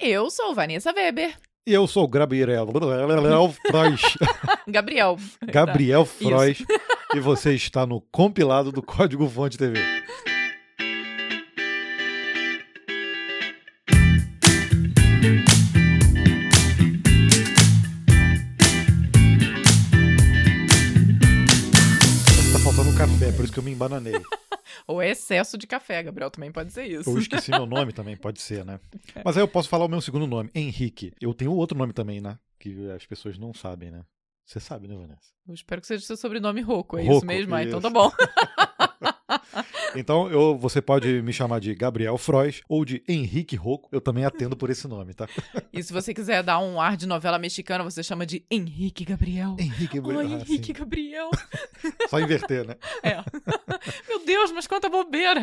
Eu sou Vanessa Weber. E eu sou o Gabriel Frois. Gabriel. Gabriel Frois. e você está no compilado do Código Fonte TV. Tá faltando café, por isso que eu me embananei. Ou excesso de café, Gabriel, também pode ser isso. Eu esqueci meu nome também, pode ser, né? Mas aí eu posso falar o meu segundo nome, Henrique. Eu tenho outro nome também, né? Que as pessoas não sabem, né? Você sabe, né, Vanessa? Eu espero que seja seu sobrenome Roco, é Rocco, isso mesmo? Ah, então tá bom. Então eu, você pode me chamar de Gabriel Frois ou de Henrique Rocco. Eu também atendo por esse nome, tá? E se você quiser dar um ar de novela mexicana, você chama de Henrique Gabriel. Henrique Oi, Ah, Henrique sim. Gabriel. Só inverter, né? É. Meu Deus, mas quanta bobeira.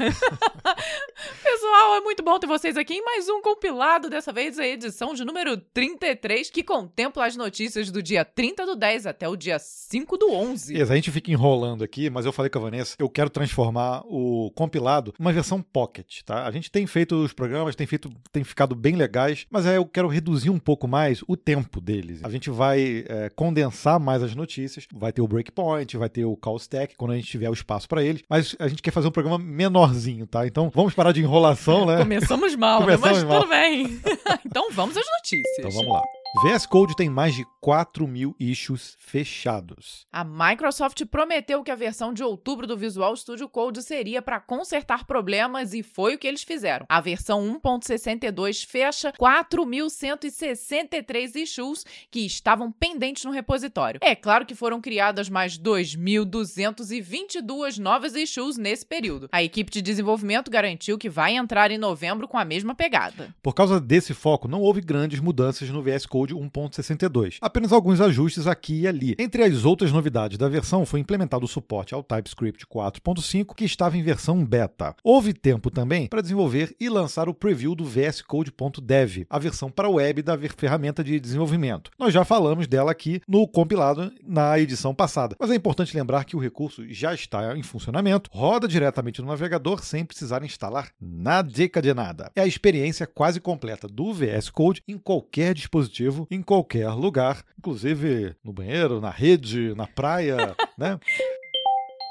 Pessoal, é muito bom ter vocês aqui em mais um compilado, dessa vez a edição de número 33, que contempla as notícias do dia 30 do 10 até o dia 5 do 11. Isso, a gente fica enrolando aqui, mas eu falei com a Vanessa, eu quero transformar o compilado numa versão pocket, tá? A gente tem feito os programas, tem feito, tem ficado bem legais, mas aí eu quero reduzir um pouco mais o tempo deles. A gente vai é, condensar mais as notícias, vai ter o breakpoint, vai ter o call stack quando a gente tiver o espaço para eles, mas a gente quer fazer um programa menorzinho, tá? Então vamos parar de enrolação, né? Começamos mal, né? Começamos mas mal. tudo bem. então vamos às notícias. Então vamos lá. VS Code tem mais de 4 mil issues fechados. A Microsoft prometeu que a versão de outubro do Visual Studio Code seria para consertar problemas e foi o que eles fizeram. A versão 1.62 fecha 4.163 issues que estavam pendentes no repositório. É claro que foram criadas mais 2.222 novas issues nesse período. A equipe de desenvolvimento garantiu que vai entrar em novembro com a mesma pegada. Por causa desse foco, não houve grandes mudanças no VS Code 1.62, apenas alguns ajustes aqui e ali. Entre as outras novidades da versão, foi implementado o suporte ao TypeScript 4.5, que estava em versão beta. Houve tempo também para desenvolver e lançar o preview do VS Code.dev, a versão para web da ferramenta de desenvolvimento. Nós já falamos dela aqui no compilado na edição passada, mas é importante lembrar que o recurso já está em funcionamento, roda diretamente no navegador sem precisar instalar nada de nada. É a experiência quase completa do VS Code em qualquer dispositivo, em qualquer lugar, inclusive no banheiro, na rede, na praia, né?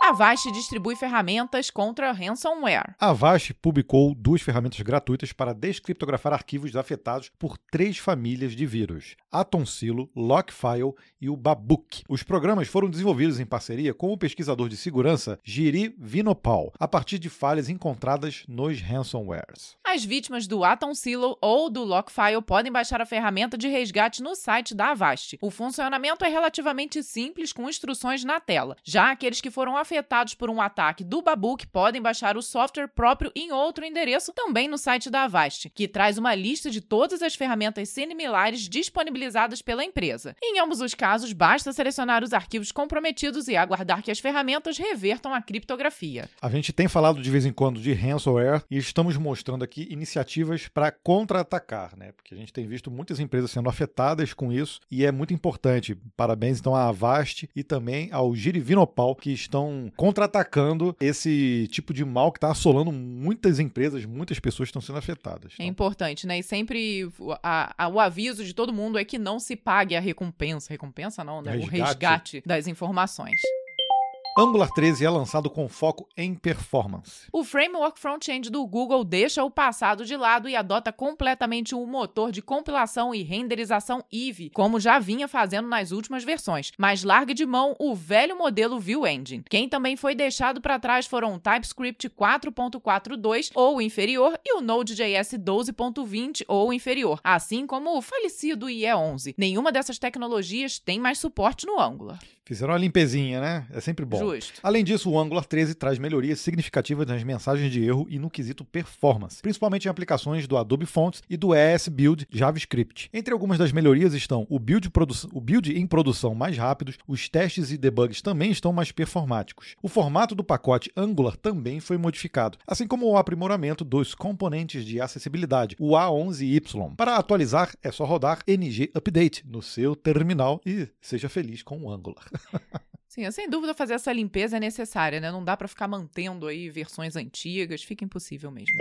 A Avast distribui ferramentas contra ransomware. A Avast publicou duas ferramentas gratuitas para descriptografar arquivos afetados por três famílias de vírus: Atoncilo, Lockfile e o Babook. Os programas foram desenvolvidos em parceria com o pesquisador de segurança Giri Vinopal, a partir de falhas encontradas nos ransomwares. As vítimas do Atoncilo ou do Lockfile podem baixar a ferramenta de resgate no site da Avast. O funcionamento é relativamente simples, com instruções na tela. Já aqueles que foram afetados por um ataque do Babook podem baixar o software próprio em outro endereço, também no site da Avast, que traz uma lista de todas as ferramentas similares disponibilizadas pela empresa. Em ambos os casos, basta selecionar os arquivos comprometidos e aguardar que as ferramentas revertam a criptografia. A gente tem falado de vez em quando de ransomware e estamos mostrando aqui iniciativas para contra-atacar, né? Porque a gente tem visto muitas empresas sendo afetadas com isso e é muito importante. Parabéns então à Avast e também ao Girivinopal que estão contra-atacando esse tipo de mal que está assolando muitas empresas, muitas pessoas estão sendo afetadas. É Então, importante, né? E sempre o, a- a- o aviso de todo mundo é que não se pague a recompensa. Recompensa não, né? O Resgate. resgate das informações. Angular 13 é lançado com foco em performance. O framework front-end do Google deixa o passado de lado e adota completamente o motor de compilação e renderização Eve, como já vinha fazendo nas últimas versões, mas larga de mão o velho modelo Vue Engine. Quem também foi deixado para trás foram o TypeScript 4.42 ou inferior e o Node.js 12.20 ou inferior, assim como o falecido IE11. Nenhuma dessas tecnologias tem mais suporte no Angular. Fizeram uma limpezinha, né? É sempre bom. Justo. Além disso, o Angular 13 traz melhorias significativas nas mensagens de erro e no quesito performance, principalmente em aplicações do Adobe Fonts e do ES Build JavaScript. Entre algumas das melhorias estão o build, o build em produção mais rápidos, os testes e debugs também estão mais performáticos. O formato do pacote Angular também foi modificado, assim como o aprimoramento dos componentes de acessibilidade, o A11Y. Para atualizar, é só rodar NG Update no seu terminal e seja feliz com o Angular. Sim, sem dúvida fazer essa limpeza é necessária, né? Não dá pra ficar mantendo aí versões antigas, fica impossível mesmo.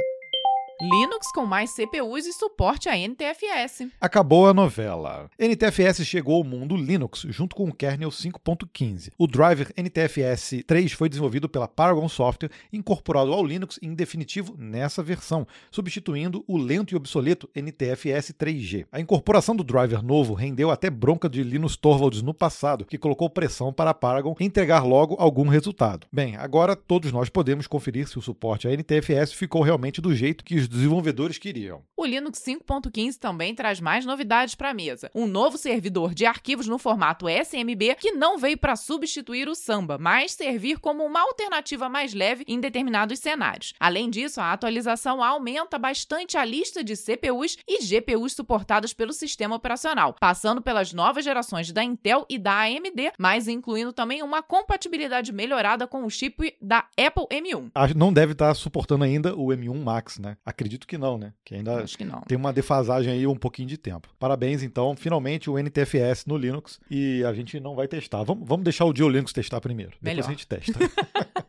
Linux com mais CPUs e suporte a NTFS. Acabou a novela. NTFS chegou ao mundo Linux junto com o kernel 5.15. O driver NTFS 3 foi desenvolvido pela Paragon Software e incorporado ao Linux em definitivo nessa versão, substituindo o lento e obsoleto NTFS 3G. A incorporação do driver novo rendeu até bronca de Linus Torvalds no passado, que colocou pressão para a Paragon entregar logo algum resultado. Bem, agora todos nós podemos conferir se o suporte a NTFS ficou realmente do jeito que os desenvolvedores queriam. O Linux 5.15 também traz mais novidades para a mesa. Um novo servidor de arquivos no formato SMB que não veio para substituir o Samba, mas servir como uma alternativa mais leve em determinados cenários. Além disso, a atualização aumenta bastante a lista de CPUs e GPUs suportadas pelo sistema operacional, passando pelas novas gerações da Intel e da AMD, mas incluindo também uma compatibilidade melhorada com o chip da Apple M1. Não deve estar suportando ainda o M1 Max, né? Acredito que não, né? Que ainda Acho que não. tem uma defasagem aí um pouquinho de tempo. Parabéns, então, finalmente o NTFS no Linux e a gente não vai testar. Vamos, vamos deixar o Dio Linux testar primeiro. Melhor. Depois a gente testa.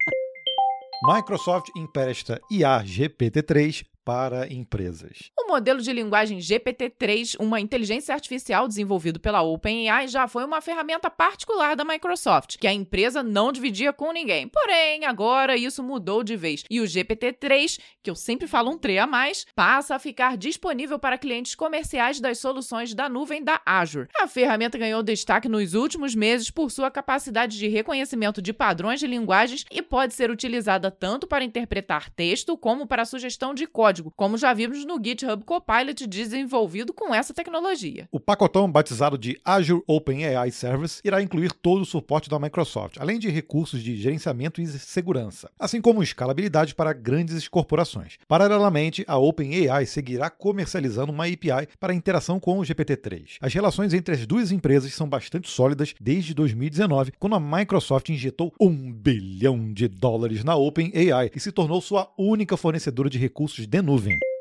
Microsoft empresta IA GPT-3 para empresas. O modelo de linguagem GPT-3, uma inteligência artificial desenvolvido pela OpenAI, já foi uma ferramenta particular da Microsoft, que a empresa não dividia com ninguém. Porém, agora isso mudou de vez e o GPT-3, que eu sempre falo um 3 a mais, passa a ficar disponível para clientes comerciais das soluções da nuvem da Azure. A ferramenta ganhou destaque nos últimos meses por sua capacidade de reconhecimento de padrões de linguagens e pode ser utilizada tanto para interpretar texto como para sugestão de código código, como já vimos no GitHub Copilot desenvolvido com essa tecnologia. O pacotão batizado de Azure OpenAI Service irá incluir todo o suporte da Microsoft, além de recursos de gerenciamento e segurança, assim como escalabilidade para grandes corporações. Paralelamente, a OpenAI seguirá comercializando uma API para interação com o GPT-3. As relações entre as duas empresas são bastante sólidas desde 2019, quando a Microsoft injetou um bilhão de dólares na OpenAI e se tornou sua única fornecedora de recursos de nuvem.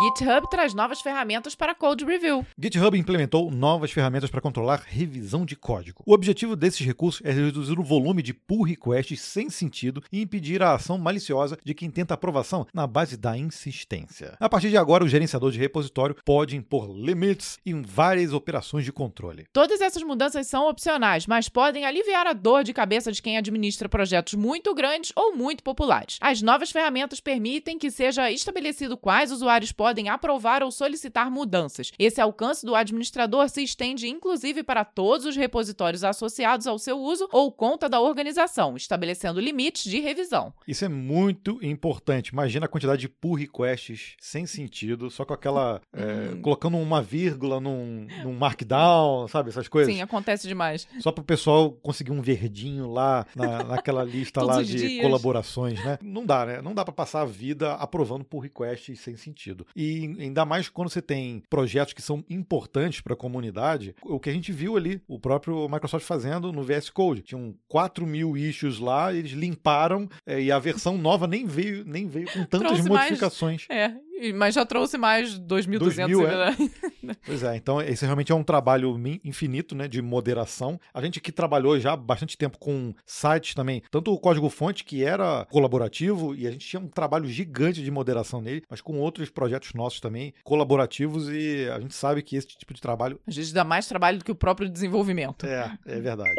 GitHub traz novas ferramentas para Code Review. GitHub implementou novas ferramentas para controlar revisão de código. O objetivo desses recursos é reduzir o volume de pull requests sem sentido e impedir a ação maliciosa de quem tenta aprovação na base da insistência. A partir de agora, o gerenciador de repositório pode impor limites em várias operações de controle. Todas essas mudanças são opcionais, mas podem aliviar a dor de cabeça de quem administra projetos muito grandes ou muito populares. As novas ferramentas permitem que seja estabelecido quais usuários podem podem aprovar ou solicitar mudanças. Esse alcance do administrador se estende inclusive para todos os repositórios associados ao seu uso ou conta da organização, estabelecendo limites de revisão. Isso é muito importante. Imagina a quantidade de pull requests sem sentido, só com aquela. É, hum. colocando uma vírgula num, num markdown, sabe? Essas coisas. Sim, acontece demais. Só para o pessoal conseguir um verdinho lá na, naquela lista lá de dias. colaborações, né? Não dá, né? Não dá para passar a vida aprovando pull requests sem sentido. E ainda mais quando você tem projetos que são importantes para a comunidade, o que a gente viu ali, o próprio Microsoft fazendo no VS Code. Tinham 4 mil issues lá, eles limparam é, e a versão nova nem veio, nem veio com tantas Trouxe modificações. Mais, é, mas já trouxe mais 2.200. É. Né? pois é, então esse realmente é um trabalho infinito né, de moderação. A gente que trabalhou já bastante tempo com sites também, tanto o código-fonte, que era colaborativo, e a gente tinha um trabalho gigante de moderação nele, mas com outros projetos nossos também, colaborativos, e a gente sabe que esse tipo de trabalho. A gente dá mais trabalho do que o próprio desenvolvimento. É, é verdade.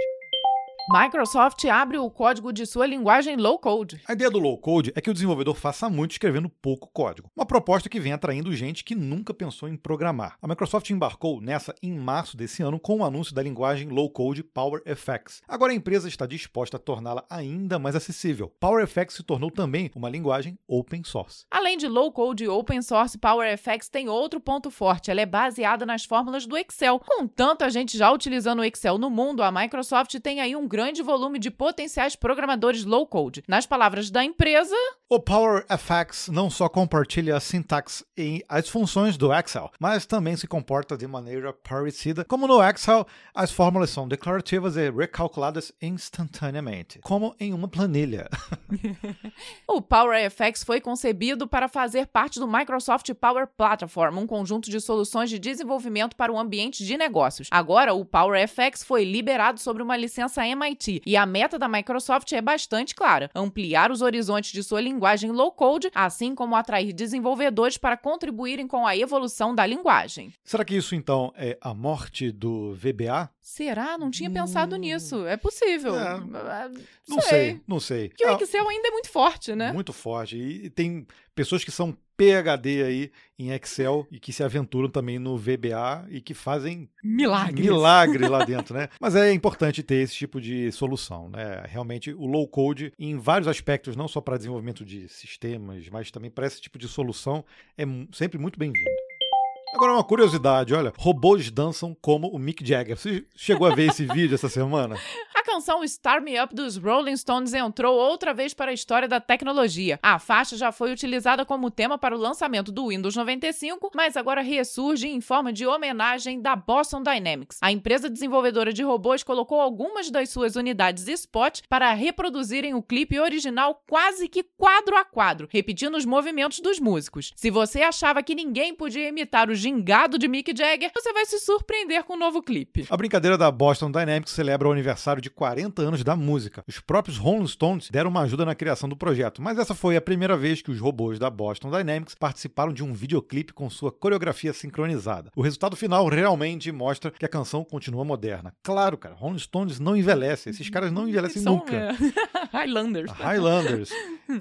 Microsoft abre o código de sua linguagem low code. A ideia do low code é que o desenvolvedor faça muito escrevendo pouco código. Uma proposta que vem atraindo gente que nunca pensou em programar. A Microsoft embarcou nessa em março desse ano com o anúncio da linguagem low code PowerFX. Agora a empresa está disposta a torná-la ainda mais acessível. PowerFX se tornou também uma linguagem open source. Além de low code e open source, PowerFX tem outro ponto forte. Ela é baseada nas fórmulas do Excel. Com tanta gente já utilizando o Excel no mundo, a Microsoft tem aí um grande volume de potenciais programadores low-code. Nas palavras da empresa, o PowerFX não só compartilha a sintaxe e as funções do Excel, mas também se comporta de maneira parecida. Como no Excel, as fórmulas são declarativas e recalculadas instantaneamente, como em uma planilha. o PowerFX foi concebido para fazer parte do Microsoft Power Platform, um conjunto de soluções de desenvolvimento para o ambiente de negócios. Agora, o PowerFX foi liberado sobre uma licença MIT MIT. E a meta da Microsoft é bastante clara: ampliar os horizontes de sua linguagem low-code, assim como atrair desenvolvedores para contribuírem com a evolução da linguagem. Será que isso então é a morte do VBA? Será? Não tinha pensado hum... nisso. É possível. É, ah, não sei. sei, não sei. Porque o ah, Excel ainda é muito forte, né? Muito forte. E tem pessoas que são PhD aí em Excel e que se aventuram também no VBA e que fazem milagres, milagre lá dentro, né? Mas é importante ter esse tipo de solução, né? Realmente o low code em vários aspectos, não só para desenvolvimento de sistemas, mas também para esse tipo de solução é sempre muito bem-vindo. Agora, uma curiosidade, olha, robôs dançam como o Mick Jagger. Você chegou a ver esse vídeo essa semana? Canção Start Me Up dos Rolling Stones entrou outra vez para a história da tecnologia. A faixa já foi utilizada como tema para o lançamento do Windows 95, mas agora ressurge em forma de homenagem da Boston Dynamics. A empresa desenvolvedora de robôs colocou algumas das suas unidades Spot para reproduzirem o clipe original quase que quadro a quadro, repetindo os movimentos dos músicos. Se você achava que ninguém podia imitar os gingado de Mick Jagger, você vai se surpreender com o um novo clipe. A brincadeira da Boston Dynamics celebra o aniversário de 40 anos da música. Os próprios Rolling Stones deram uma ajuda na criação do projeto, mas essa foi a primeira vez que os robôs da Boston Dynamics participaram de um videoclipe com sua coreografia sincronizada. O resultado final realmente mostra que a canção continua moderna. Claro, cara, Rolling Stones não envelhece, esses caras não envelhecem São, nunca. É... Highlanders. Highlanders.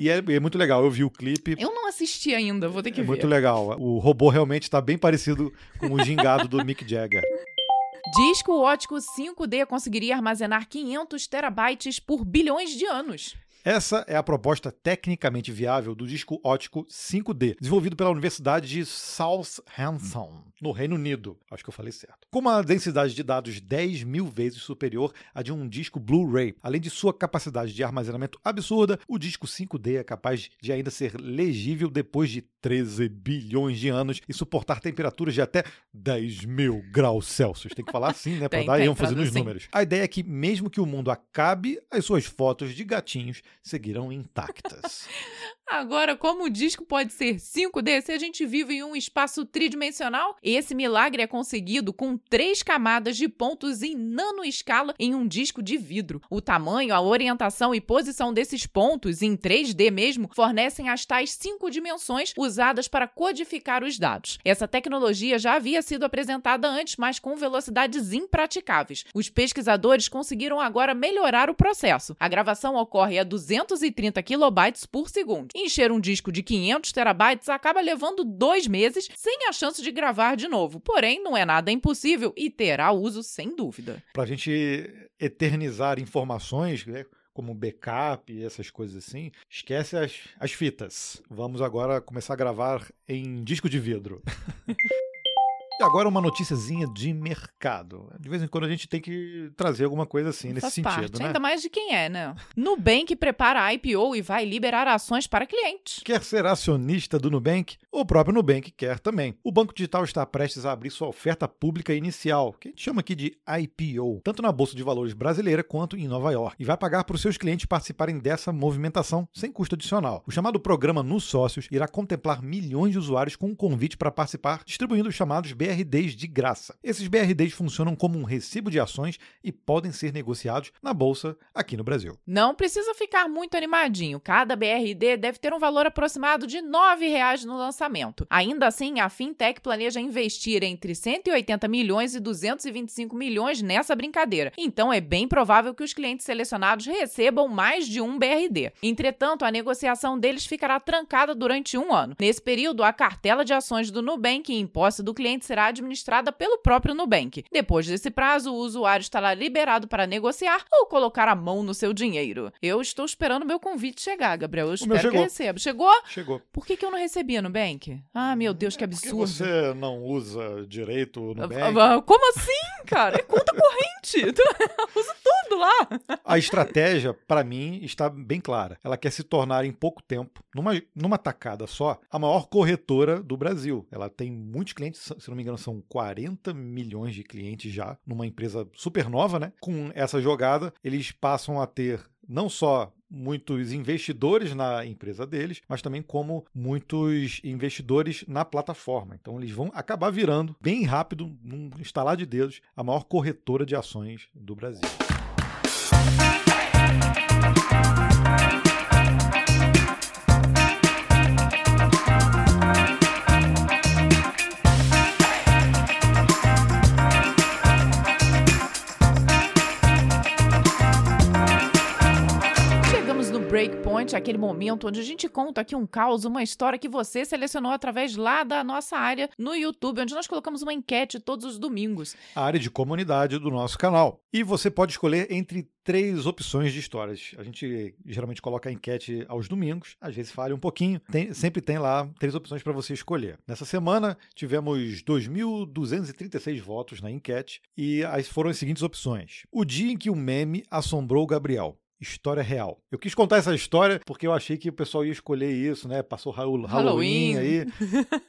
E é, é, muito legal, eu vi o clipe. Eu não assisti ainda, vou ter que é ver. Muito legal. O robô realmente está bem parecido com o gingado do Mick Jagger. Disco ótico 5D conseguiria armazenar 500 terabytes por bilhões de anos. Essa é a proposta tecnicamente viável do disco ótico 5D, desenvolvido pela Universidade de Southampton, no Reino Unido. Acho que eu falei certo. Com uma densidade de dados 10 mil vezes superior à de um disco Blu-ray. Além de sua capacidade de armazenamento absurda, o disco 5D é capaz de ainda ser legível depois de 13 bilhões de anos e suportar temperaturas de até 10 mil graus Celsius. Tem que falar assim, né? Para dar ênfase nos números. A ideia é que, mesmo que o mundo acabe, as suas fotos de gatinhos seguirão intactas. Agora, como o disco pode ser 5D se a gente vive em um espaço tridimensional? Esse milagre é conseguido com três camadas de pontos em nanoescala em um disco de vidro. O tamanho, a orientação e posição desses pontos, em 3D mesmo, fornecem as tais cinco dimensões usadas para codificar os dados. Essa tecnologia já havia sido apresentada antes, mas com velocidades impraticáveis. Os pesquisadores conseguiram agora melhorar o processo. A gravação ocorre a 230 kilobytes por segundo. Encher um disco de 500 terabytes acaba levando dois meses sem a chance de gravar de novo. Porém, não é nada impossível e terá uso sem dúvida. Para a gente eternizar informações, né? como backup e essas coisas assim, esquece as, as fitas. Vamos agora começar a gravar em disco de vidro. E agora uma noticiazinha de mercado. De vez em quando a gente tem que trazer alguma coisa assim nesse Faz sentido, parte, né? Ainda mais de quem é, né? Nubank prepara a IPO e vai liberar ações para clientes. Quer ser acionista do Nubank? O próprio Nubank quer também. O Banco Digital está prestes a abrir sua oferta pública inicial, que a gente chama aqui de IPO, tanto na Bolsa de Valores brasileira quanto em Nova York, e vai pagar para os seus clientes participarem dessa movimentação sem custo adicional. O chamado programa Nos Sócios irá contemplar milhões de usuários com um convite para participar, distribuindo os chamados B BRDs de graça. Esses BRDs funcionam como um recibo de ações e podem ser negociados na bolsa aqui no Brasil. Não precisa ficar muito animadinho. Cada BRD deve ter um valor aproximado de R$ 9,00 no lançamento. Ainda assim, a fintech planeja investir entre 180 milhões e 225 milhões nessa brincadeira. Então é bem provável que os clientes selecionados recebam mais de um BRD. Entretanto, a negociação deles ficará trancada durante um ano. Nesse período, a cartela de ações do Nubank em posse do cliente será administrada pelo próprio Nubank. Depois desse prazo, o usuário estará liberado para negociar ou colocar a mão no seu dinheiro. Eu estou esperando meu convite chegar, Gabriel. Eu espero que eu receba. Chegou? Chegou. Por que, que eu não recebia Nubank? Ah, meu Deus, que absurdo. Porque você não usa direito o Nubank? Como assim, cara? É conta corrente. Usa tudo lá. A estratégia, para mim, está bem clara. Ela quer se tornar em pouco tempo, numa, numa tacada só, a maior corretora do Brasil. Ela tem muitos clientes, se não me engano, são 40 milhões de clientes já, numa empresa super nova, né? Com essa jogada, eles passam a ter não só muitos investidores na empresa deles, mas também como muitos investidores na plataforma. Então eles vão acabar virando bem rápido, num instalar de dedos, a maior corretora de ações do Brasil. Breakpoint, aquele momento onde a gente conta aqui um caos, uma história que você selecionou através lá da nossa área no YouTube, onde nós colocamos uma enquete todos os domingos. A área de comunidade do nosso canal. E você pode escolher entre três opções de histórias. A gente geralmente coloca a enquete aos domingos, às vezes falha um pouquinho. Tem, sempre tem lá três opções para você escolher. Nessa semana tivemos 2.236 votos na enquete e as foram as seguintes opções: O dia em que o meme assombrou Gabriel história real. Eu quis contar essa história porque eu achei que o pessoal ia escolher isso, né? Passou Halloween, Halloween aí.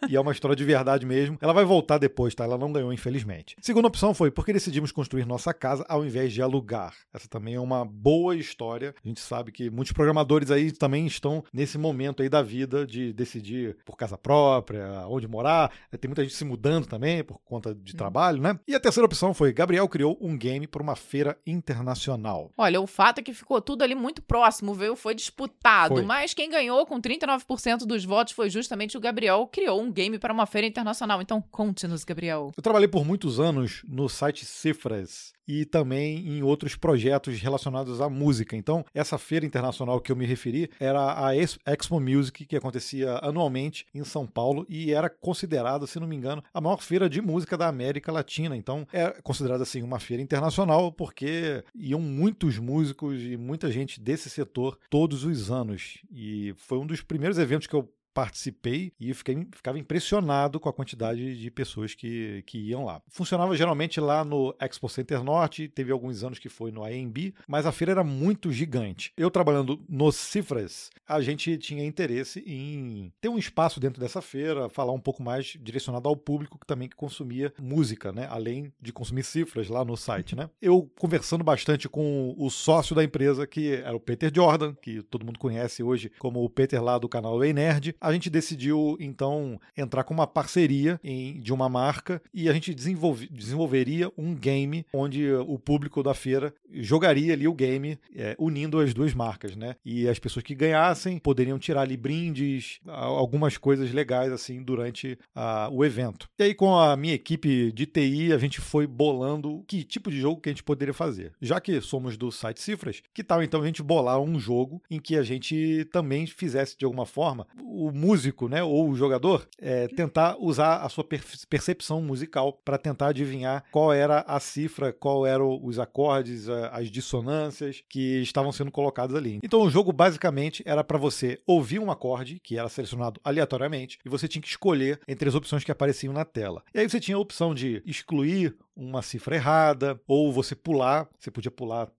e é uma história de verdade mesmo. Ela vai voltar depois, tá? Ela não ganhou, infelizmente. Segunda opção foi porque decidimos construir nossa casa ao invés de alugar. Essa também é uma boa história. A gente sabe que muitos programadores aí também estão nesse momento aí da vida de decidir por casa própria, onde morar. Tem muita gente se mudando também por conta de trabalho, né? E a terceira opção foi Gabriel criou um game para uma feira internacional. Olha, o fato é que ficou tudo ali muito próximo, viu? Foi disputado. Foi. Mas quem ganhou com 39% dos votos foi justamente o Gabriel, criou um game para uma feira internacional. Então, conte-nos, Gabriel. Eu trabalhei por muitos anos no site Cifras e também em outros projetos relacionados à música. Então, essa feira internacional que eu me referi era a Expo Music, que acontecia anualmente em São Paulo e era considerada, se não me engano, a maior feira de música da América Latina. Então, é considerada assim uma feira internacional porque iam muitos músicos e muita gente desse setor todos os anos. E foi um dos primeiros eventos que eu participei e fiquei, ficava impressionado com a quantidade de pessoas que, que iam lá. Funcionava geralmente lá no Expo Center Norte, teve alguns anos que foi no AMB, mas a feira era muito gigante. Eu trabalhando no Cifras, a gente tinha interesse em ter um espaço dentro dessa feira, falar um pouco mais direcionado ao público que também que consumia música, né? Além de consumir cifras lá no site, né? Eu conversando bastante com o sócio da empresa, que era o Peter Jordan, que todo mundo conhece hoje como o Peter lá do canal Ei Nerd, a gente decidiu então entrar com uma parceria em, de uma marca e a gente desenvolve, desenvolveria um game onde o público da feira jogaria ali o game é, unindo as duas marcas, né? E as pessoas que ganhassem poderiam tirar ali brindes, algumas coisas legais assim durante a, o evento. E aí com a minha equipe de TI a gente foi bolando que tipo de jogo que a gente poderia fazer. Já que somos do site Cifras, que tal então a gente bolar um jogo em que a gente também fizesse de alguma forma o músico, né, ou o jogador, é, tentar usar a sua percepção musical para tentar adivinhar qual era a cifra, qual eram os acordes, as dissonâncias que estavam sendo colocados ali. Então o jogo basicamente era para você ouvir um acorde que era selecionado aleatoriamente e você tinha que escolher entre as opções que apareciam na tela. E aí você tinha a opção de excluir uma cifra errada ou você pular, você podia pular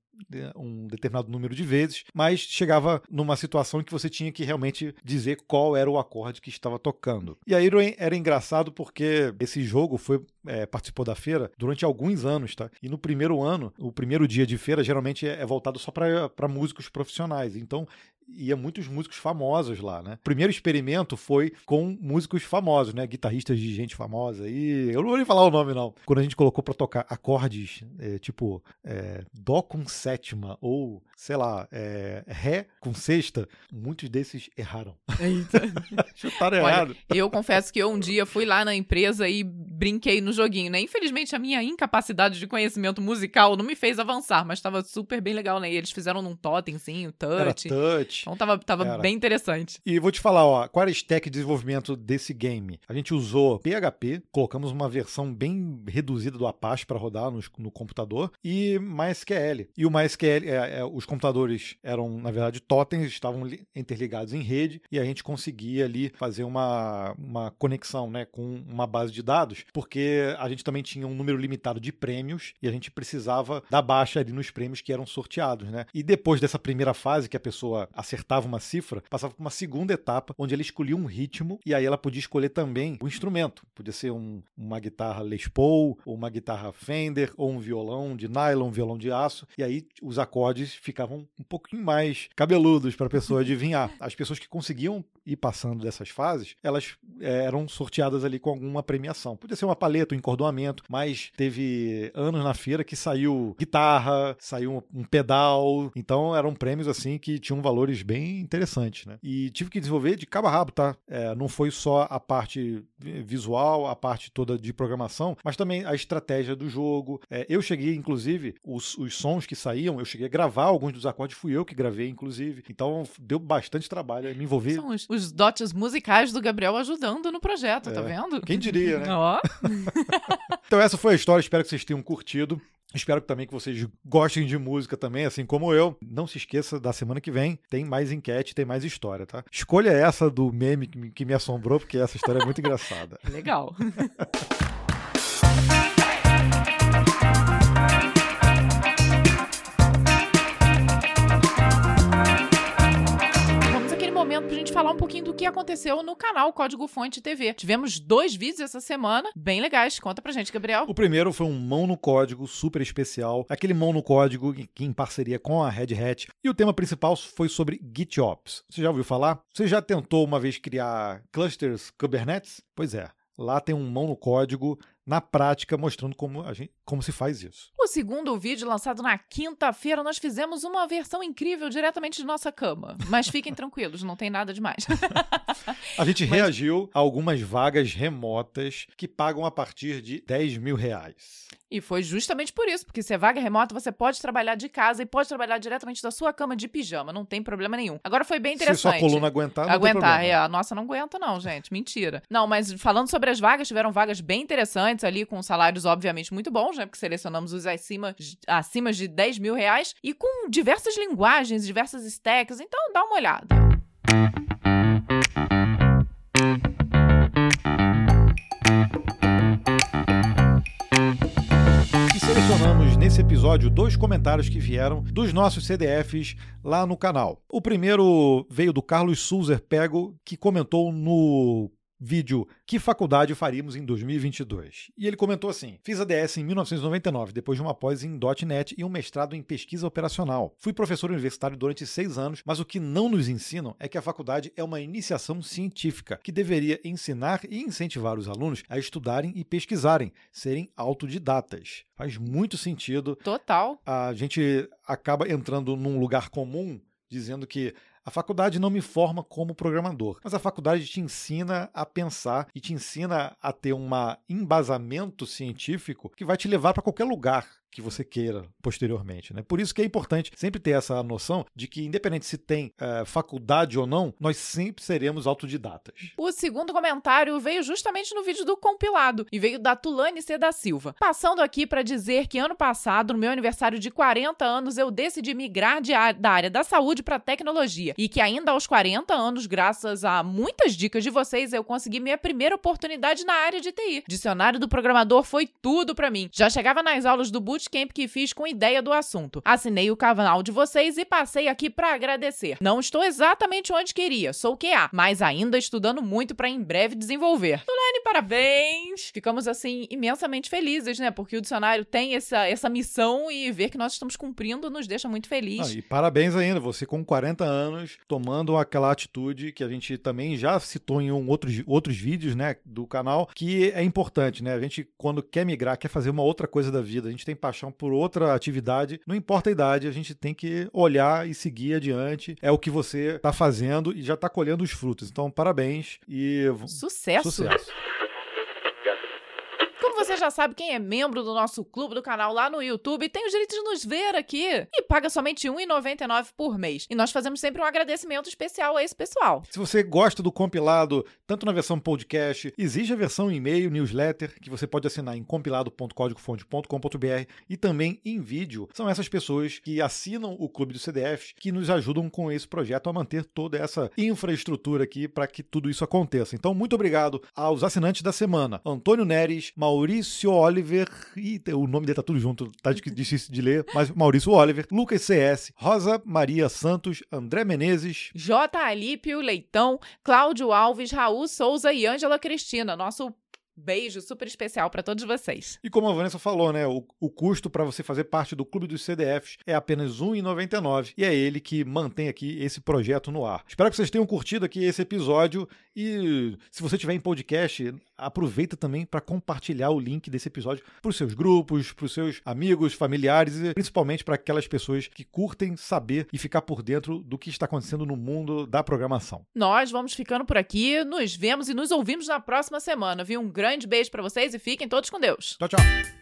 um determinado número de vezes, mas chegava numa situação em que você tinha que realmente dizer qual era o acorde que estava tocando. E aí era engraçado porque esse jogo foi é, participou da feira durante alguns anos, tá? E no primeiro ano, o primeiro dia de feira geralmente é, voltado só para músicos profissionais. Então ia muitos músicos famosos lá, né? O primeiro experimento foi com músicos famosos, né? Guitarristas de gente famosa. E eu não vou nem falar o nome, não. Quando a gente colocou para tocar acordes é, tipo é, Dó com sétima ou, sei lá, é, Ré com sexta, muitos desses erraram. Eita. Chutaram errado. Eu confesso que eu um dia fui lá na empresa e brinquei no joguinho, né? Infelizmente, a minha incapacidade de conhecimento musical não me fez avançar, mas estava super bem legal, né? E eles fizeram num totem, sim, o touch. Era touch. Então tava, tava bem interessante. E vou te falar, ó, qual era a stack de desenvolvimento desse game? A gente usou PHP, colocamos uma versão bem reduzida do Apache para rodar no, no, computador e MySQL. E o MySQL, é, é, os computadores eram, na verdade, totens, estavam interligados em rede e a gente conseguia ali fazer uma, uma conexão né, com uma base de dados, porque a gente também tinha um número limitado de prêmios e a gente precisava dar baixa ali nos prêmios que eram sorteados, né? E depois dessa primeira fase que a pessoa acertava uma cifra, passava por uma segunda etapa, onde ela escolhia um ritmo e aí ela podia escolher também o instrumento. Podia ser um, uma guitarra Les Paul, ou uma guitarra Fender, ou um violão de nylon, um violão de aço, e aí os acordes ficavam um pouquinho mais cabeludos para a pessoa adivinhar. As pessoas que conseguiam ir passando dessas fases, elas é, eram sorteadas ali com alguma premiação. Podia ser uma paleta, um encordoamento, mas teve anos na feira que saiu guitarra, saiu um pedal, então eram prêmios assim que tinham valores bem interessantes, né? E tive que desenvolver de cabo a rabo, tá? É, não foi só a parte visual, a parte toda de programação, mas também a estratégia do jogo. É, eu cheguei, inclusive, os, os sons que saíam, eu cheguei a gravar alguns dos acordes, fui eu que gravei, inclusive. Então deu bastante trabalho me envolver. São os, os dotes musicais do Gabriel ajudando no projeto, tá é, tá vendo? Quem diria, né? Ó. então essa foi a história, espero que vocês tenham curtido. Espero também que vocês gostem de música também, assim como eu. Não se esqueça, da semana que vem tem mais enquete, tem mais história, tá? Escolha essa do meme que me assombrou, porque essa história é muito engraçada. Legal. gente falar um pouquinho do que aconteceu no canal Código Fonte TV. Tivemos dois vídeos essa semana, bem legais. Conta pra gente, Gabriel. O primeiro foi um mão no código super especial, aquele mão no código que em parceria com a Red Hat. E o tema principal foi sobre GitOps. Você já ouviu falar? Você já tentou uma vez criar clusters Kubernetes? Pois é. Lá tem um mão no código na prática, mostrando como, a gente, como se faz isso. O segundo vídeo, lançado na quinta-feira, nós fizemos uma versão incrível diretamente de nossa cama. Mas fiquem tranquilos, não tem nada demais. a gente Mas... reagiu a algumas vagas remotas que pagam a partir de 10 mil reais. E foi justamente por isso, porque se é vaga remota, você pode trabalhar de casa e pode trabalhar diretamente da sua cama de pijama, não tem problema nenhum. Agora foi bem interessante. Se sua coluna aguentar, não Aguentar, é, a nossa não aguenta não, gente, mentira. Não, mas falando sobre as vagas, tiveram vagas bem interessantes ali, com salários obviamente muito bons, né, porque selecionamos os acima, acima de 10 mil reais, e com diversas linguagens, diversas stacks, então dá uma olhada. selecionamos nesse episódio dois comentários que vieram dos nossos CDFs lá no canal. O primeiro veio do Carlos Sulzer Pego, que comentou no vídeo Que faculdade faríamos em 2022? E ele comentou assim: Fiz a DS em 1999, depois de uma pós em .NET e um mestrado em pesquisa operacional. Fui professor universitário durante seis anos, mas o que não nos ensinam é que a faculdade é uma iniciação científica que deveria ensinar e incentivar os alunos a estudarem e pesquisarem, serem autodidatas. Faz muito sentido. Total. A gente acaba entrando num lugar comum dizendo que a faculdade não me forma como programador, mas a faculdade te ensina a pensar e te ensina a ter um embasamento científico que vai te levar para qualquer lugar que você queira posteriormente. Né? Por isso que é importante sempre ter essa noção de que, independente se tem é, faculdade ou não, nós sempre seremos autodidatas. O segundo comentário veio justamente no vídeo do compilado e veio da Tulane C. da Silva. Passando aqui para dizer que ano passado, no meu aniversário de 40 anos, eu decidi migrar de da área da saúde para tecnologia e que ainda aos 40 anos, graças a muitas dicas de vocês, eu consegui minha primeira oportunidade na área de TI. Dicionário do programador foi tudo para mim. Já chegava nas aulas do bootcamp que fiz com ideia do assunto. Assinei o canal de vocês e passei aqui para agradecer. Não estou exatamente onde queria, sou QA, mas ainda estudando muito para em breve desenvolver. Tulane, parabéns! Ficamos assim imensamente felizes, né? Porque o dicionário tem essa, essa missão e ver que nós estamos cumprindo nos deixa muito feliz. Ah, e parabéns ainda, você com 40 anos, tomando aquela atitude que a gente também já citou em um outros, outros vídeos, né, do canal, que é importante, né? A gente, quando quer migrar, quer fazer uma outra coisa da vida, a gente tem paixão por outra atividade, não importa a idade, a gente tem que olhar e seguir adiante. É o que você está fazendo e já está colhendo os frutos. Então, parabéns e sucesso. Sucesso você já sabe quem é membro do nosso clube do canal lá no YouTube tem o direito de nos ver aqui e paga somente R$ 1,99 por mês. E nós fazemos sempre um agradecimento especial a esse pessoal. Se você gosta do compilado, tanto na versão podcast, existe a versão e-mail, newsletter, que você pode assinar em compilado.códigofonte.com.br e também em vídeo. São essas pessoas que assinam o clube do CDF que nos ajudam com esse projeto a manter toda essa infraestrutura aqui para que tudo isso aconteça. Então, muito obrigado aos assinantes da semana: Antônio Neres, Maurício Maurício Oliver, e o nome dele tá tudo junto, tá difícil de ler, mas Maurício Oliver, Lucas CS, Rosa Maria Santos, André Menezes, J. Alípio Leitão, Cláudio Alves, Raul Souza e Ângela Cristina, nosso beijo super especial para todos vocês. E como a Vanessa falou, né, o, o custo para você fazer parte do Clube dos CDFs é apenas R$ 1,99 e é ele que mantém aqui esse projeto no ar. Espero que vocês tenham curtido aqui esse episódio e se você tiver em podcast, aproveita também para compartilhar o link desse episódio para os seus grupos, para os seus amigos, familiares e principalmente para aquelas pessoas que curtem saber e ficar por dentro do que está acontecendo no mundo da programação. Nós vamos ficando por aqui, nos vemos e nos ouvimos na próxima semana, viu? Um grande beijo para vocês e fiquem todos com Deus. Tchau, tchau.